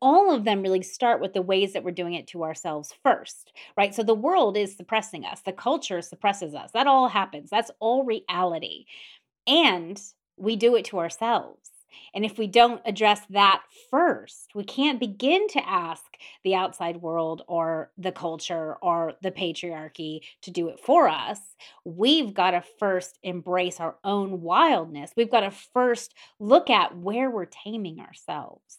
all of them really start with the ways that we're doing it to ourselves first, right? So the world is suppressing us, the culture suppresses us. That all happens. That's all reality. And we do it to ourselves. And if we don't address that first, we can't begin to ask the outside world or the culture or the patriarchy to do it for us. We've got to first embrace our own wildness. We've got to first look at where we're taming ourselves.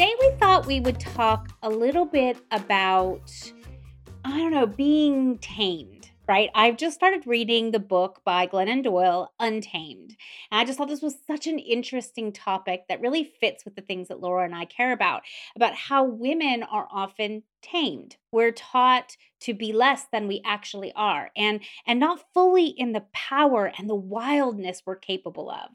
Today we thought we would talk a little bit about, I don't know, being tamed, right? I've just started reading the book by Glennon Doyle, Untamed. And I just thought this was such an interesting topic that really fits with the things that Laura and I care about, about how women are often tamed. We're taught to be less than we actually are and and not fully in the power and the wildness we're capable of.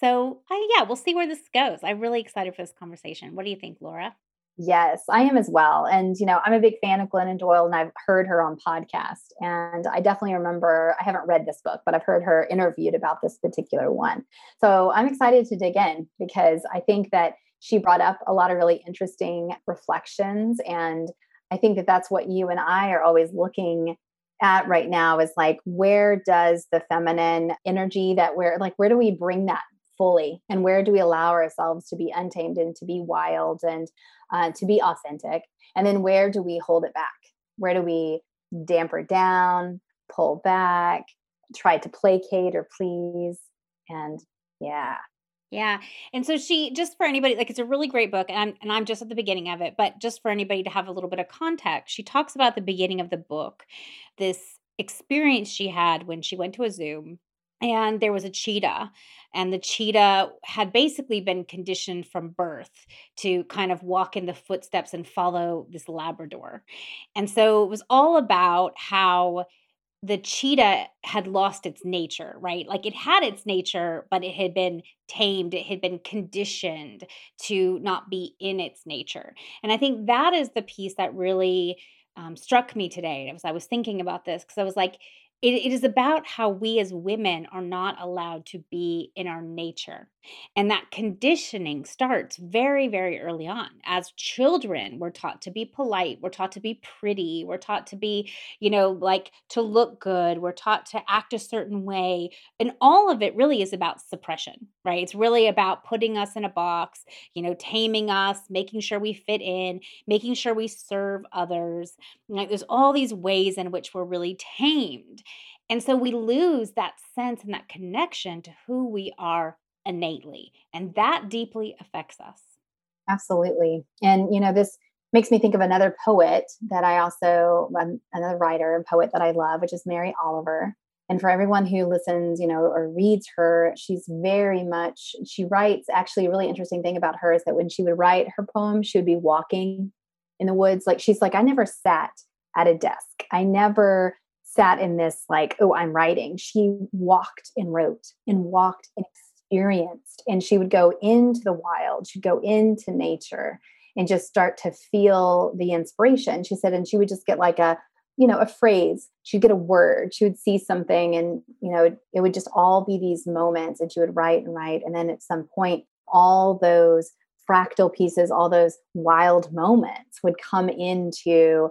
So, yeah, we'll see where this goes. I'm really excited for this conversation. What do you think, Laura? Yes, I am as well. And, you know, I'm a big fan of Glennon Doyle and I've heard her on podcast. And I definitely remember, I haven't read this book, but I've heard her interviewed about this particular one. So I'm excited to dig in because I think that she brought up a lot of really interesting reflections. And I think that that's what you and I are always looking at right now is like, where does the feminine energy that we're like, where do we bring that fully? And where do we allow ourselves to be untamed and to be wild and uh, to be authentic? And then where do we hold it back? Where do we damper down pull back try to placate or please? And yeah. Yeah. And so she just for anybody like it's a really great book and I'm and I'm just at the beginning of it, but just for anybody to have a little bit of context, she talks about the beginning of the book, this experience she had when she went to a Zoom and there was a cheetah and the cheetah had basically been conditioned from birth to kind of walk in the footsteps and follow this labrador. And so it was all about how the cheetah had lost its nature right? Like it had its nature but it had been tamed it had been conditioned to not be in its nature. And i think that is the piece that really um, struck me today as i was thinking about this because i was like it, it is about how we as women are not allowed to be in our nature. And that conditioning starts very, very early on. As children, we're taught to be polite, we're taught to be pretty, we're taught to be, you know, like to look good, we're taught to act a certain way. And all of it really is about suppression, right? It's really about putting us in a box, you know, taming us, making sure we fit in, making sure we serve others. Like there's all these ways in which we're really tamed. And so we lose that sense and that connection to who we are innately. And that deeply affects us. Absolutely. And, you know, this makes me think of another poet that I also, another writer and poet that I love, which is Mary Oliver. And for everyone who listens, you know, or reads her, she's very much, she writes actually a really interesting thing about her is that when she would write her poem, she would be walking in the woods. Like she's like, I never sat at a desk. I never sat in this like oh i'm writing she walked and wrote and walked and experienced and she would go into the wild she'd go into nature and just start to feel the inspiration she said and she would just get like a you know a phrase she'd get a word she would see something and you know it, it would just all be these moments and she would write and write and then at some point all those fractal pieces all those wild moments would come into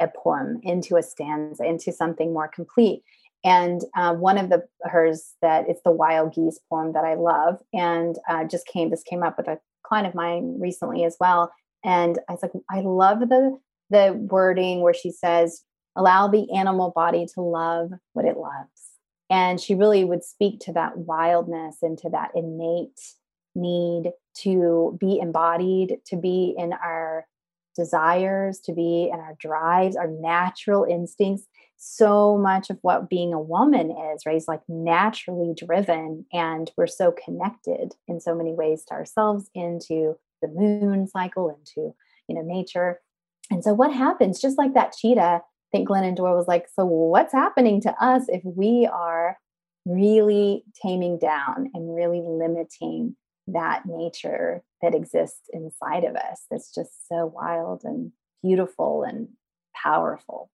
a poem into a stanza into something more complete and uh, one of the hers that it's the wild geese poem that i love. And uh, just came this came up with a client of mine recently as well. And i was like i love the the wording where she says allow the animal body to love what it loves and she really would speak to that wildness and to that innate need to be embodied to be in our desires to be and our drives, our natural instincts. So much of what being a woman is, right? Is like naturally driven, and we're so connected in so many ways to ourselves, into the moon cycle, into you know nature. And so, what happens? Just like that cheetah, I think Glennon Doyle was like, "So, what's happening to us if we are really taming down and really limiting that nature that exists inside of us that's just so wild and beautiful and powerful.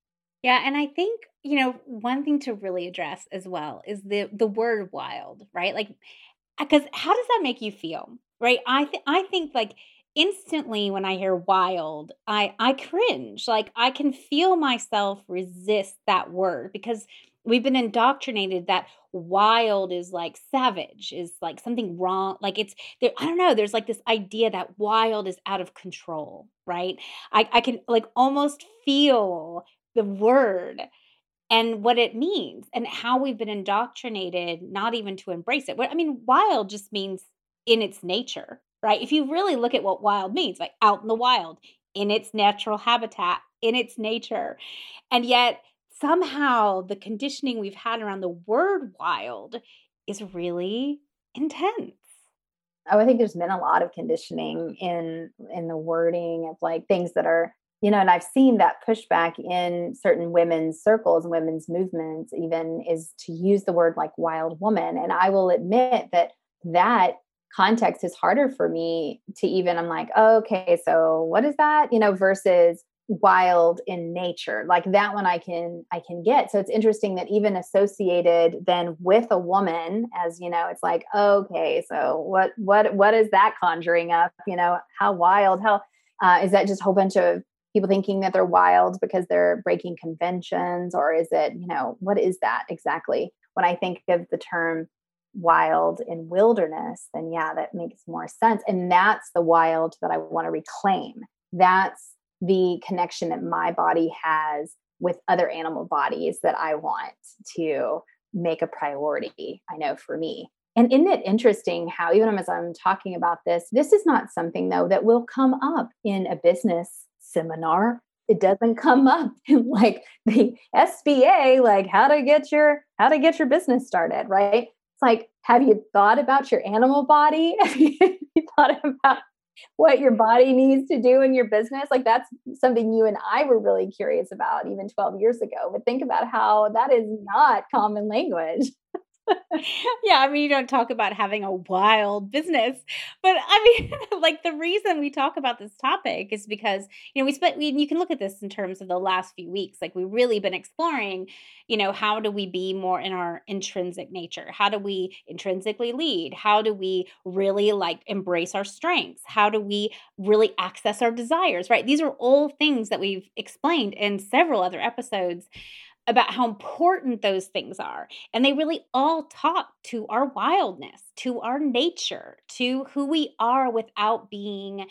Yeah, and I think, you know, one thing to really address as well is the the word wild, right? Like uh, because how does that make you feel? Right? I th- I think like instantly when I hear wild, I I cringe. Like I can feel myself resist that word because we've been indoctrinated that wild is like savage is like something wrong like it's there i don't know there's like this idea that wild is out of control right i, I can like almost feel the word and what it means and how we've been indoctrinated not even to embrace it. I mean wild just means in its nature right? If you really look at what wild means like out in the wild in its natural habitat in its nature. And yet somehow the conditioning we've had around the word wild is really intense. Oh, I think there's been a lot of conditioning in in the wording of like things that are, you know, and I've seen that pushback in certain women's circles women's movements even is to use the word like wild woman. And I will admit that that context is harder for me to even I'm like, oh, okay, so what is that? You know, versus wild in nature like that one i can i can get so it's interesting that even associated then with a woman as you know it's like okay so what what what is that conjuring up you know how wild how uh, is that just a whole bunch of people thinking that they're wild because they're breaking conventions or is it you know what is that exactly when i think of the term wild in wilderness then yeah that makes more sense and that's the wild that i want to reclaim that's the connection that my body has with other animal bodies that I want to make a priority. I know for me. And isn't it interesting how, even as I'm talking about this, this is not something though that will come up in a business seminar. It doesn't mm-hmm. come up in like the SBA, like how to get your how to get your business started, right? It's like, have you thought about your animal body? have you thought about what your mm-hmm. body needs to do in your business like that's something you and i were really curious about even 12 years ago but think about how that is not common language yeah, I mean, you don't talk about having a wild business, but I mean, like the reason we talk about this topic is because you know we spent. We, you can look at this in terms of the last few weeks. Like we've really been exploring, you know, how do we be more in our intrinsic nature? How do we intrinsically lead? How do we really like embrace our strengths? How do we really access our desires? Right? These are all things that we've explained in several other episodes about how important those things are. And they really all talk to our wildness, to our nature, to who we are without being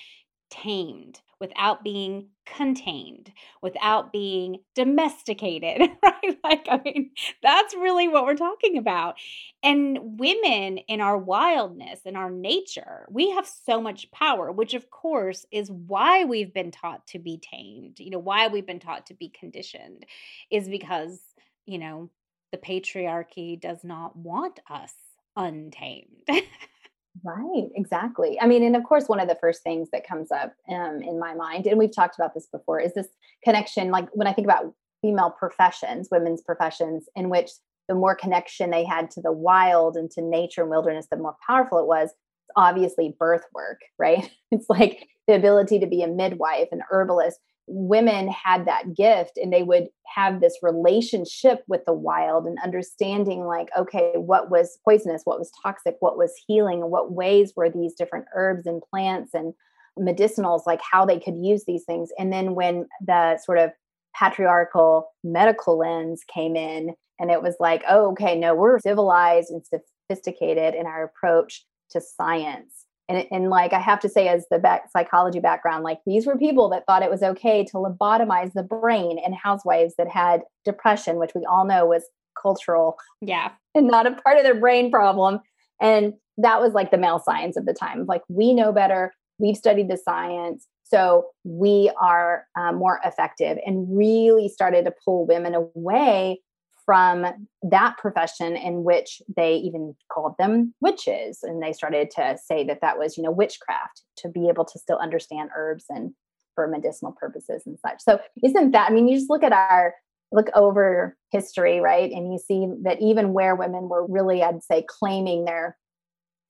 tamed, without being contained, without being domesticated, right? Like, I mean, that's really what we're talking about. And women in our wildness, in our nature, we have so much power, which of course is why we've been taught to be tamed, you know, why we've been taught to be conditioned, is because, you know, the patriarchy does not want us untamed. Right, exactly. I mean, and of course, one of the first things that comes up um, in my mind, and we've talked about this before, is this connection. Like when I think about female professions, women's professions, in which the more connection they had to the wild and to nature and wilderness, the more powerful it was. It's obviously birth work, right? It's like the ability to be a midwife, an herbalist, women had that gift and they would have this relationship with the wild and understanding like okay what was poisonous what was toxic what was healing what ways were these different herbs and plants and medicinals like how they could use these things. And then when the sort of patriarchal medical lens came in and it was like oh okay no we're civilized and sophisticated in our approach to science and, and like i have to say as the back psychology background like these were people that thought it was okay to lobotomize the brain and housewives that had depression which we all know was cultural yeah. and not a part of their brain problem. And that was like the male science of the time like we know better we've studied the science So we are uh, more effective and really started to pull women away from that profession in which they even called them witches and they started to say that that was you know witchcraft to be able to still understand herbs and for medicinal purposes and such. So isn't that i mean you just look at our look over history right? And you see that even where women were really i'd say claiming their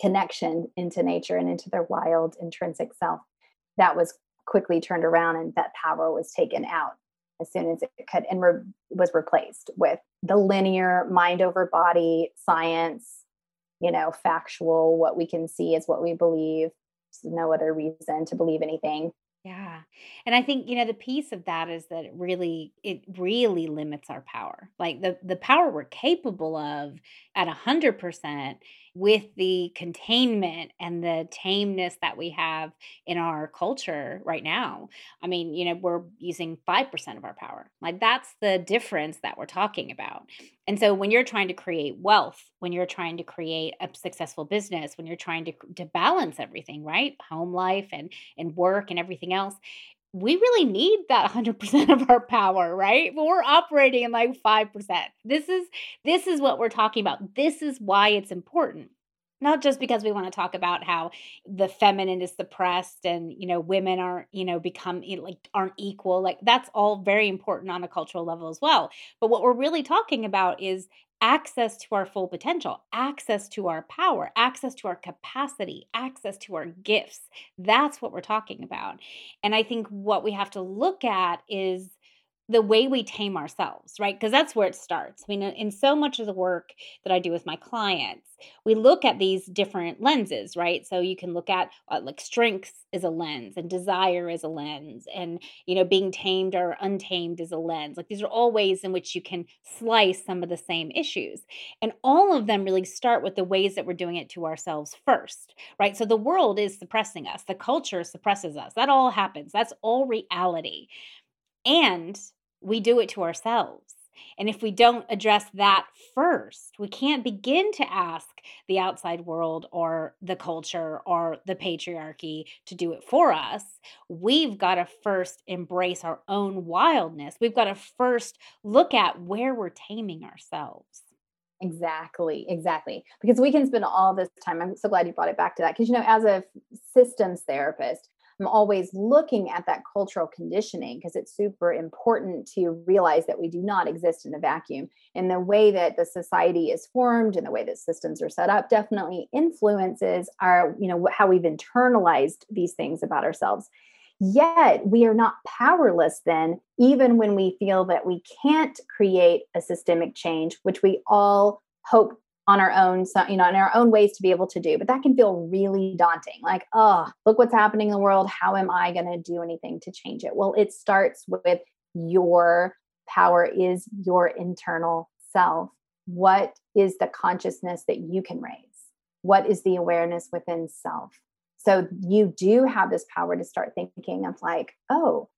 connection into nature and into their wild intrinsic self that was quickly turned around and that power was taken out as soon as it could and re- was replaced with the linear mind over body science you know factual what we can see is what we believe There's no other reason to believe anything yeah. And I think, you know, the piece of that is that it really it really limits our power. Like the the power we're capable of at a hundred percent with the containment and the tameness that we have in our culture right now. I mean, you know, we're using 5% of our power. Like that's the difference that we're talking about. And so when you're trying to create wealth, when you're trying to create a successful business, when you're trying to to balance everything, right? Home life and and work and everything else, we really need that 100% of our power right? But we're operating in like 5% this is this is what we're talking about. This is why it's important not just because we want to talk about how the feminine is suppressed and you know women aren't you know become like aren't equal like that's all very important on a cultural level as well but what we're really talking about is access to our full potential, access to our power, access to our capacity, access to our gifts. That's what we're talking about. And I think what we have to look at is the way we tame ourselves, right? Because that's where it starts. I mean, in so much of the work that I do with my clients, we look at these different lenses, right? So you can look at uh, like strengths is a lens and desire is a lens and, you know, being tamed or untamed is a lens. Like these are all ways in which you can slice some of the same issues. And all of them really start with the ways that we're doing it to ourselves first, right? So the world is suppressing us, the culture suppresses us. That all happens. That's all reality. And we do it to ourselves. And if we don't address that first, we can't begin to ask the outside world or the culture or the patriarchy to do it for us. We've got to first embrace our own wildness. We've got to first look at where we're taming ourselves. Exactly, exactly. Because we can spend all this time. I'm so glad you brought it back to that. Because, you know, as a systems therapist, I'm always looking at that cultural conditioning because it's super important to realize that we do not exist in a vacuum. And the way that the society is formed and the way that systems are set up definitely influences our, you know, how we've internalized these things about ourselves. Yet we are not powerless then, even when we feel that we can't create a systemic change, which we all hope on our own so, you know in our own ways to be able to do but that can feel really daunting. Like oh look what's happening in the world. How am i going to do anything to change it? Well it starts with your power is your internal self. What is the consciousness that you can raise? What is the awareness within self? So you do have this power to start thinking of like oh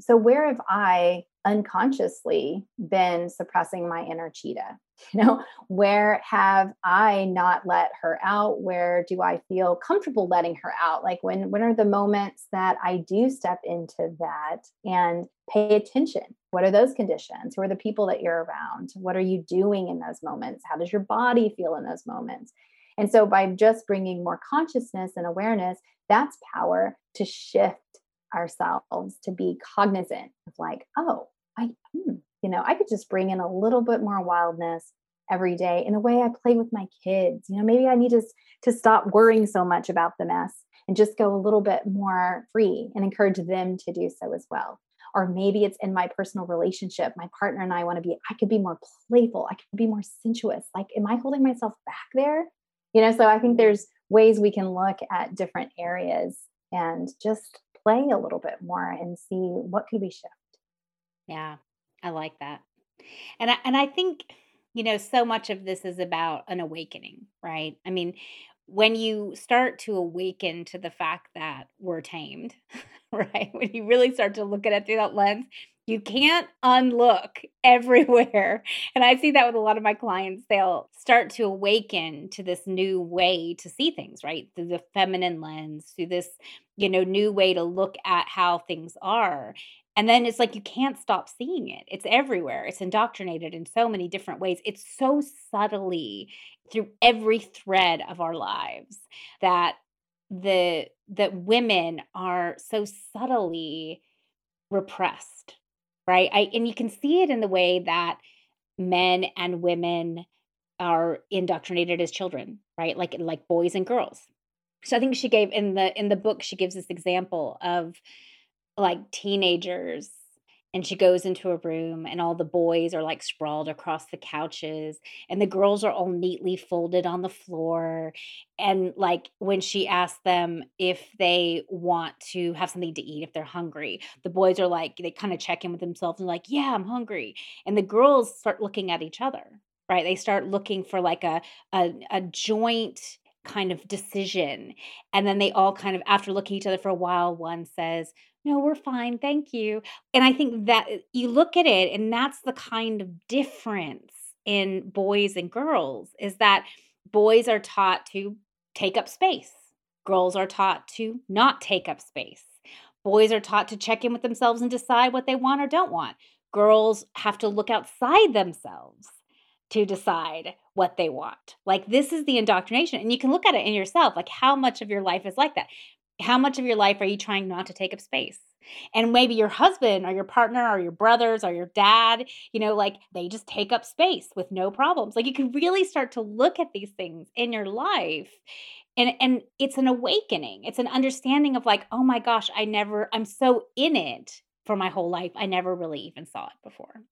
so where have i unconsciously been suppressing my inner cheetah you know? Where have i not let her out? Where do i feel comfortable letting her out? Like when when are the moments that i do step into that and pay attention? What are those conditions? Who are the people that you're around? What are you doing in those moments? How does your body feel in those moments? And so by just bringing more consciousness and awareness that's power to shift ourselves to be cognizant of like oh i hmm, you know, I could just bring in a little bit more wildness every day in the way I play with my kids. You know, maybe I need to, to stop worrying so much about the mess and just go a little bit more free and encourage them to do so as well. Or maybe it's in my personal relationship. My partner and I want to be, I could be more playful. I could be more sensuous. Like, am I holding myself back there? You know, so I think there's ways we can look at different areas and just play a little bit more and see what could we shift. Yeah. I like that. And I and I think, you know, so much of this is about an awakening, right? I mean, when you start to awaken to the fact that we're tamed, right? When you really start to look at it through that lens, You can't unlook everywhere. And I see that with a lot of my clients. They'll start to awaken to this new way to see things, right? Through the feminine lens, through this, you know, new way to look at how things are. And then it's like you can't stop seeing it. It's everywhere. It's indoctrinated in so many different ways. It's so subtly through every thread of our lives that the that women are so subtly repressed right i and you can see it in the way that men and women are indoctrinated as children right like like boys and girls so i think she gave in the in the book she gives this example of like teenagers and she goes into a room and all the boys are like sprawled across the couches and the girls are all neatly folded on the floor and like when she asks them if they want to have something to eat if they're hungry the boys are like they kind of check in with themselves and like yeah i'm hungry and the girls start looking at each other right? They start looking for like a a, a joint kind of decision and then they all kind of after looking at each other for a while one says no, we're fine. Thank you. And I think that uh, you look at it, and that's the kind of difference in boys and girls is that boys are taught to take up space, girls are taught to not take up space. Boys are taught to check in with themselves and decide what they want or don't want. Girls have to look outside themselves to decide what they want. Like this is the indoctrination. And you can look at it in yourself. Like how much of your life is like that? How much of your life are you trying not to take up space? And maybe your husband or your partner or your brothers or your dad, you know, like they just take up space with no problems. Like you can really start to look at these things in your life. And and it's an awakening. It's an understanding of like, oh my gosh, I never I'm so in it for my whole life. I never really even saw it before.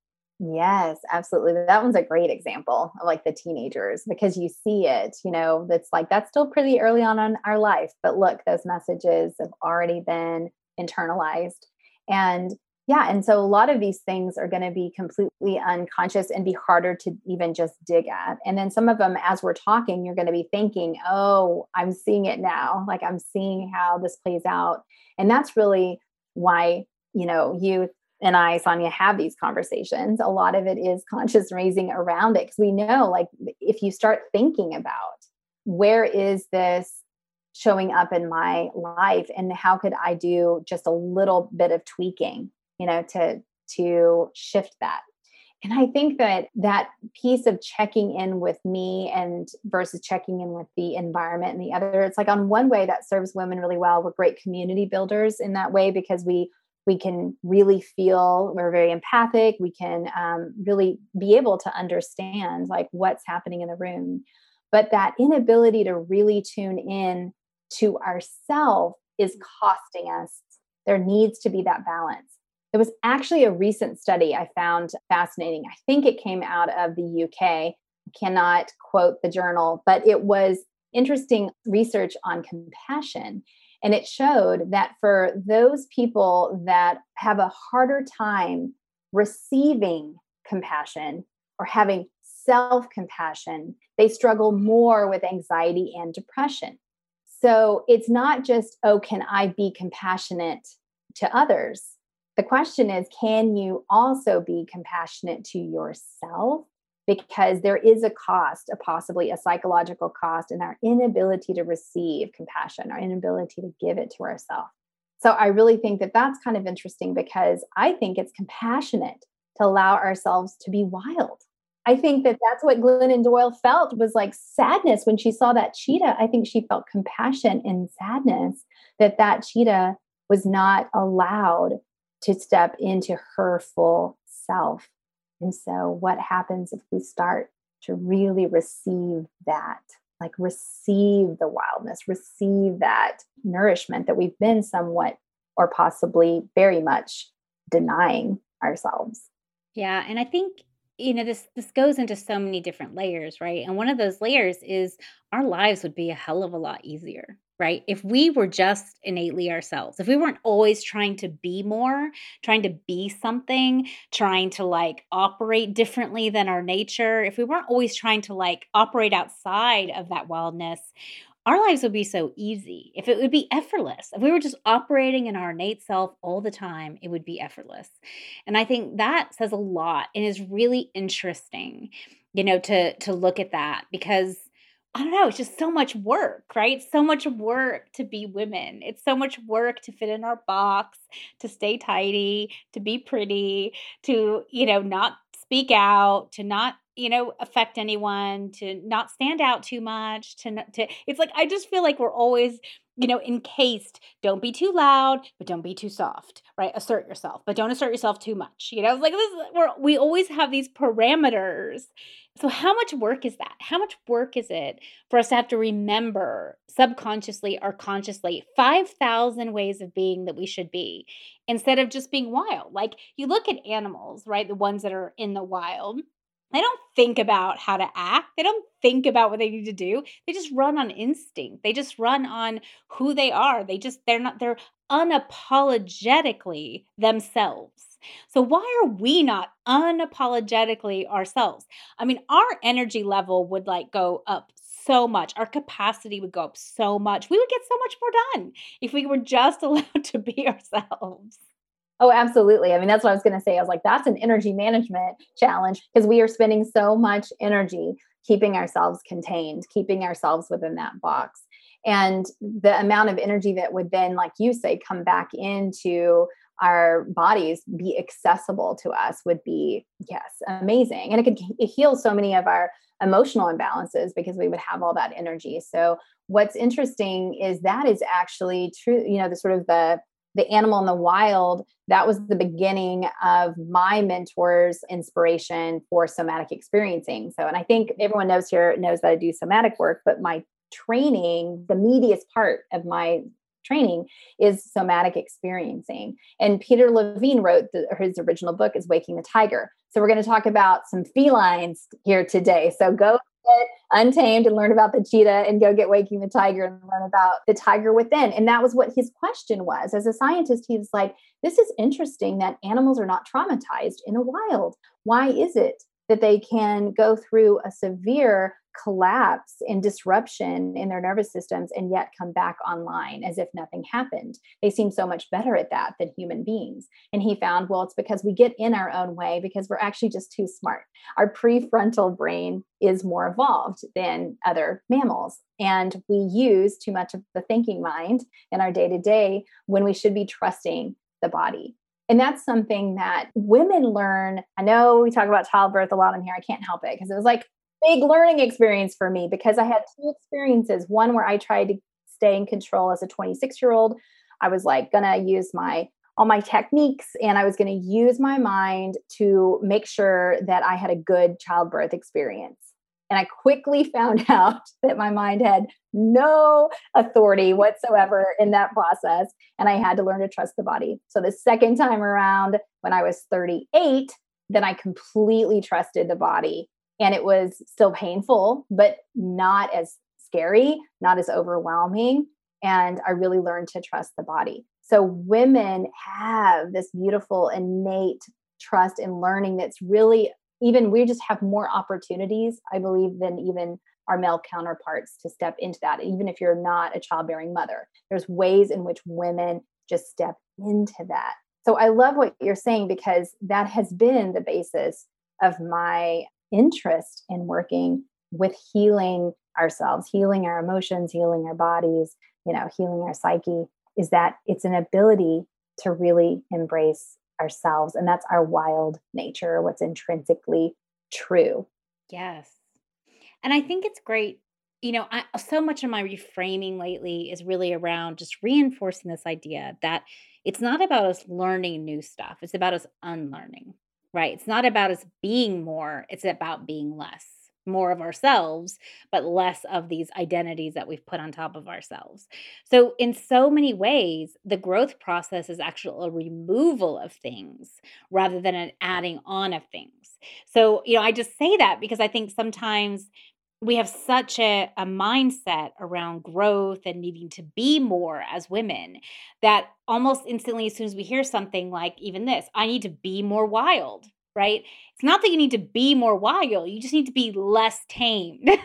Yes, absolutely. That one's a great example of like the teenagers because you see it, you know, that's like that's still pretty early on in our life. But look, those messages have already been internalized. And yeah, and so a lot of these things are going to be completely unconscious and be harder to even just dig at. And then some of them, as we're talking, you're going to be thinking, oh, I'm seeing it now. Like I'm seeing how this plays out. And that's really why, you know, youth and I, Sonja, have these conversations, a lot of it is conscious raising around it because we know, like, if you start thinking about where is this showing up in my life and how could I do just a little bit of tweaking, you know, to to shift that. And I think that that piece of checking in with me and versus checking in with the environment and the other, it's like on one way that serves women really well. We're great community builders in that way because we we can really feel we're very empathic we can um, really be able to understand like what's happening in the room. But that inability to really tune in to ourself is costing us there needs to be that balance. There was actually a recent study i found fascinating. I think it came out of the uk I cannot quote the journal but it was interesting research on compassion and it showed that for those people that have a harder time receiving compassion or having self compassion, they struggle more with anxiety and depression. So it's not just, oh, can I be compassionate to others? The question is, can you also be compassionate to yourself because there is a cost, a possibly a psychological cost in our inability to receive compassion, our inability to give it to ourselves. So I really think that that's kind of interesting because I think it's compassionate to allow ourselves to be wild. I think that that's what Glennon Doyle felt was like sadness when she saw that cheetah. I think she felt compassion and sadness that that cheetah was not allowed to step into her full self. And so, what happens if we start to really receive that? Like, receive the wildness, receive that nourishment that we've been somewhat or possibly very much denying ourselves. Yeah. And I think you know this this goes into so many different layers right and one of those layers is our lives would be a hell of a lot easier right? If we were just innately ourselves, if we weren't always trying to be more, trying to be something, trying to like operate differently than our nature, if we weren't always trying to like operate outside of that wildness, our lives would be so easy if it would be effortless. If we were just operating in our innate self all the time, it would be effortless. And I think that says a lot and is really interesting, you know, to to look at that because I don't know, it's just so much work, right? So much work to be women. It's so much work to fit in our box, to stay tidy, to be pretty, to, you know, not speak out, to not you know affect anyone to not stand out too much to to it's like i just feel like we're always you know encased don't be too loud but don't be too soft right? Assert yourself but don't assert yourself too much you know? Like this we're, we always have these parameters. So how much work is that? How much work is it for us to have to remember subconsciously or consciously 5000 ways of being that we should be instead of just being wild? Like you look at animals right? The ones that are in the wild they don't think about how to act. They don't think about what they need to do. They just run on instinct. They just run on who they are. They just they're not they're unapologetically themselves. So why are we not unapologetically ourselves? I mean, our energy level would like go up so much. Our capacity would go up so much. We would get so much more done if we were just allowed to be ourselves. Oh, absolutely. I mean, that's what I was going to say. I was like, that's an energy management challenge because we are spending so much energy keeping ourselves contained, keeping ourselves within that box. And the amount of energy that would then, like you say, come back into our bodies be accessible to us would be, yes, amazing. And it could heal so many of our emotional imbalances because we would have all that energy. So, what's interesting is that is actually true, you know, the sort of the the animal in the wild that was the beginning of my mentor's inspiration for somatic experiencing. So and i think everyone knows here knows that i do somatic work but my training the meatiest part of my training is somatic experiencing. And peter levine wrote the, his original book is waking the tiger. So we're going to talk about some felines here today. So go Get untamed and learn about the cheetah and go get Waking the Tiger and learn about the tiger within. And that was what his question was. As a scientist, he was like, This is interesting that animals are not traumatized in the wild. Why is it that they can go through a severe collapse and disruption in their nervous systems and yet come back online as if nothing happened. They seem so much better at that than human beings. And he found, well, it's because we get in our own way because we're actually just too smart. Our prefrontal brain is more evolved than other mammals. And we use too much of the thinking mind in our day to day when we should be trusting the body. And that's something that women learn. I know we talk about childbirth a lot in here. I can't help it because it was like big learning experience for me because I had two experiences. One where I tried to stay in control as a 26 year old. I was like gonna use my all my techniques and I was to use my mind to make sure that I had a good childbirth experience. And I quickly found out that my mind had no authority whatsoever in that process. And I had to learn to trust the body. So the second time around, when I was 38, then I completely trusted the body and it was still painful, but not as scary, not as overwhelming. And I really learned to trust the body. So women have this beautiful innate trust and learning that's really even we just have more opportunities, I believe, than even our male counterparts to step into that, even if you're not a childbearing mother. There's ways in which women just step into that. So I love what you're saying because that has been the basis of my interest in working with healing ourselves, healing our emotions, healing our bodies, you know, healing our psyche, is that it's an ability to really embrace ourselves. And that's our wild nature, what's intrinsically true. Yes. And I think it's great. You know, I, so much of my reframing lately is really around just reinforcing this idea that it's not about us learning new stuff, it's about us unlearning right? It's not about us being more, it's about being less. More of ourselves, but less of these identities that we've put on top of ourselves. So, in so many ways, the growth process is actually a removal of things rather than an adding on of things. So, you know, I just say that because I think sometimes we have such a, a mindset around growth and needing to be more as women that almost instantly, as soon as we hear something like even this, I need to be more wild, right? It's not that you need to be more wild, you just need to be less tamed.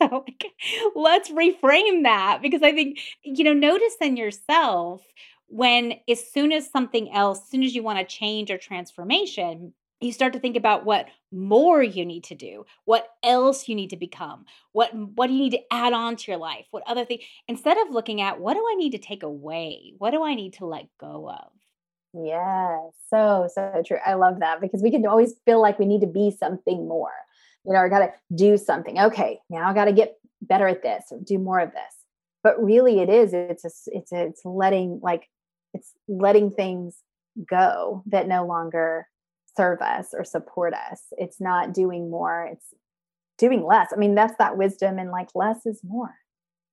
So, like, let's reframe that because I think, you know, notice in yourself when, as soon as something else, as soon as you want to change or transformation, you start to think about what more you need to do what else you need to become what what do you need to add on to your life what other thing instead of looking at what do i need to take away what do i need to let go of yeah so so true i love that because we can always feel like we need to be something more you know i gotta do something okay now i gotta get better at this or do more of this but really it is it's a, it's a, it's letting like it's letting things go that no longer serve us or support us. It's not doing more, it's doing less. I mean, that's that wisdom and like less is more.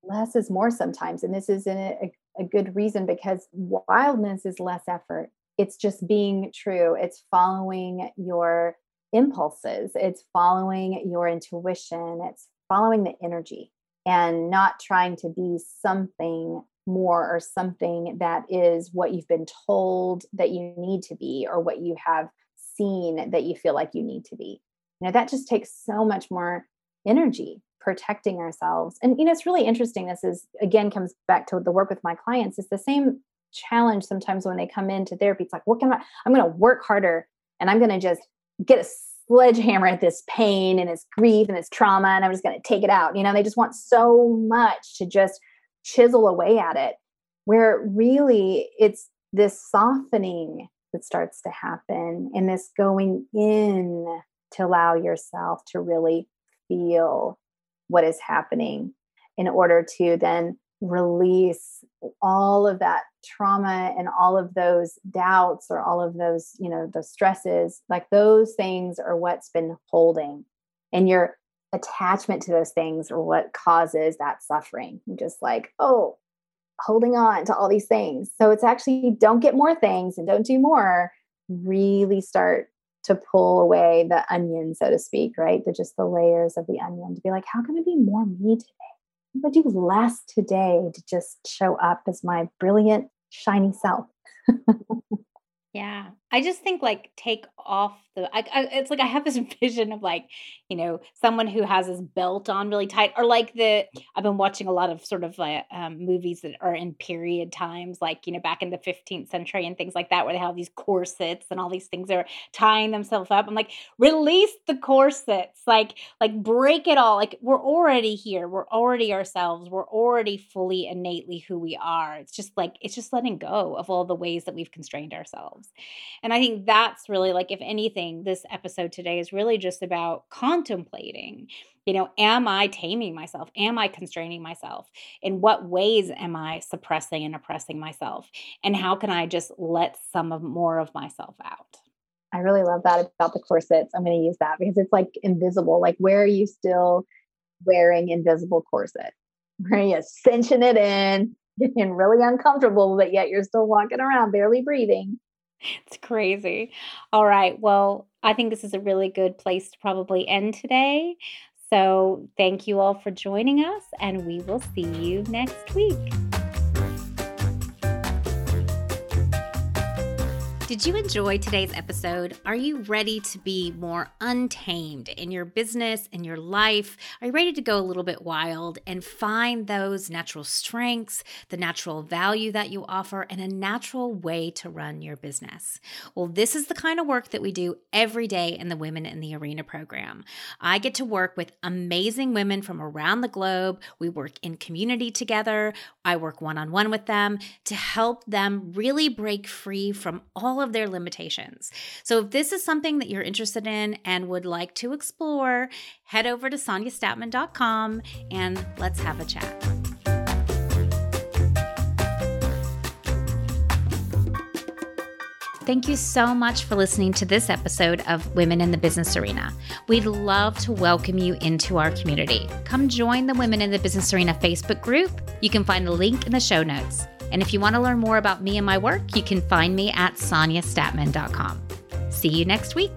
Less is more sometimes. And this is in a, a good reason because wildness is less effort. It's just being true, it's following your impulses, it's following your intuition, it's following the energy and not trying to be something more or something that is what you've been told that you need to be or what you have seen that you feel like you need to be. You know, that just takes so much more energy protecting ourselves. And you know, it's really interesting. This is again comes back to the work with my clients. It's the same challenge sometimes when they come into therapy. It's like, what can I? I'm going to work harder, and I'm going to just get a sledgehammer at this pain and this grief and this trauma, and I'm just going to take it out. You know, they just want so much to just chisel away at it, where really it's this softening that starts to happen and this going in to allow yourself to really feel what is happening in order to then release all of that trauma and all of those doubts or all of those you know the stresses like those things are what's been holding and your attachment to those things or what causes that suffering you just like oh holding on to all these things. So it's actually don't get more things and don't do more. Really start to pull away the onion, so to speak, right? The just the layers of the onion to be like, how can I be more me today? What do less today to just show up as my brilliant, shiny self? Yeah. I just think like take off the I, I, it's like I have this vision of like, you know, someone who has his belt on really tight or like the I've been watching a lot of sort of like um, movies that are in period times like, you know, back in the 15th century and things like that where they have these corsets and all these things are tying themselves up. I'm like, release the corsets. Like like break it all. Like we're already here. We're already ourselves. We're already fully innately who we are. It's just like it's just letting go of all the ways that we've constrained ourselves. And I think that's really like, if anything, this episode today is really just about contemplating. You know, am I taming myself? Am I constraining myself? In what ways am I suppressing and oppressing myself? And how can I just let some of more of myself out? I really love that about the corsets. I'm going to use that because it's like invisible. Like, where are you still wearing invisible corset? Where are you cinching it in, getting really uncomfortable, but yet you're still walking around barely breathing? It's crazy. All right. Well, I think this is a really good place to probably end today. So, thank you all for joining us, and we will see you next week. Did you enjoy today's episode? Are you ready to be more untamed in your business, in your life? Are you ready to go a little bit wild and find those natural strengths, the natural value that you offer, and a natural way to run your business? Well, this is the kind of work that we do every day in the Women in the Arena program. I get to work with amazing women from around the globe. We work in community together. I work one on one with them to help them really break free from all all of their limitations. So if this is something that you're interested in and would like to explore, head over to sonjastatman.com and let's have a chat. Thank you so much for listening to this episode of Women in the Business Arena. We'd love to welcome you into our community. Come join the Women in the Business Arena Facebook group. You can find the link in the show notes. And if you want to learn more about me and my work, you can find me at sonjastatman.com. See you next week.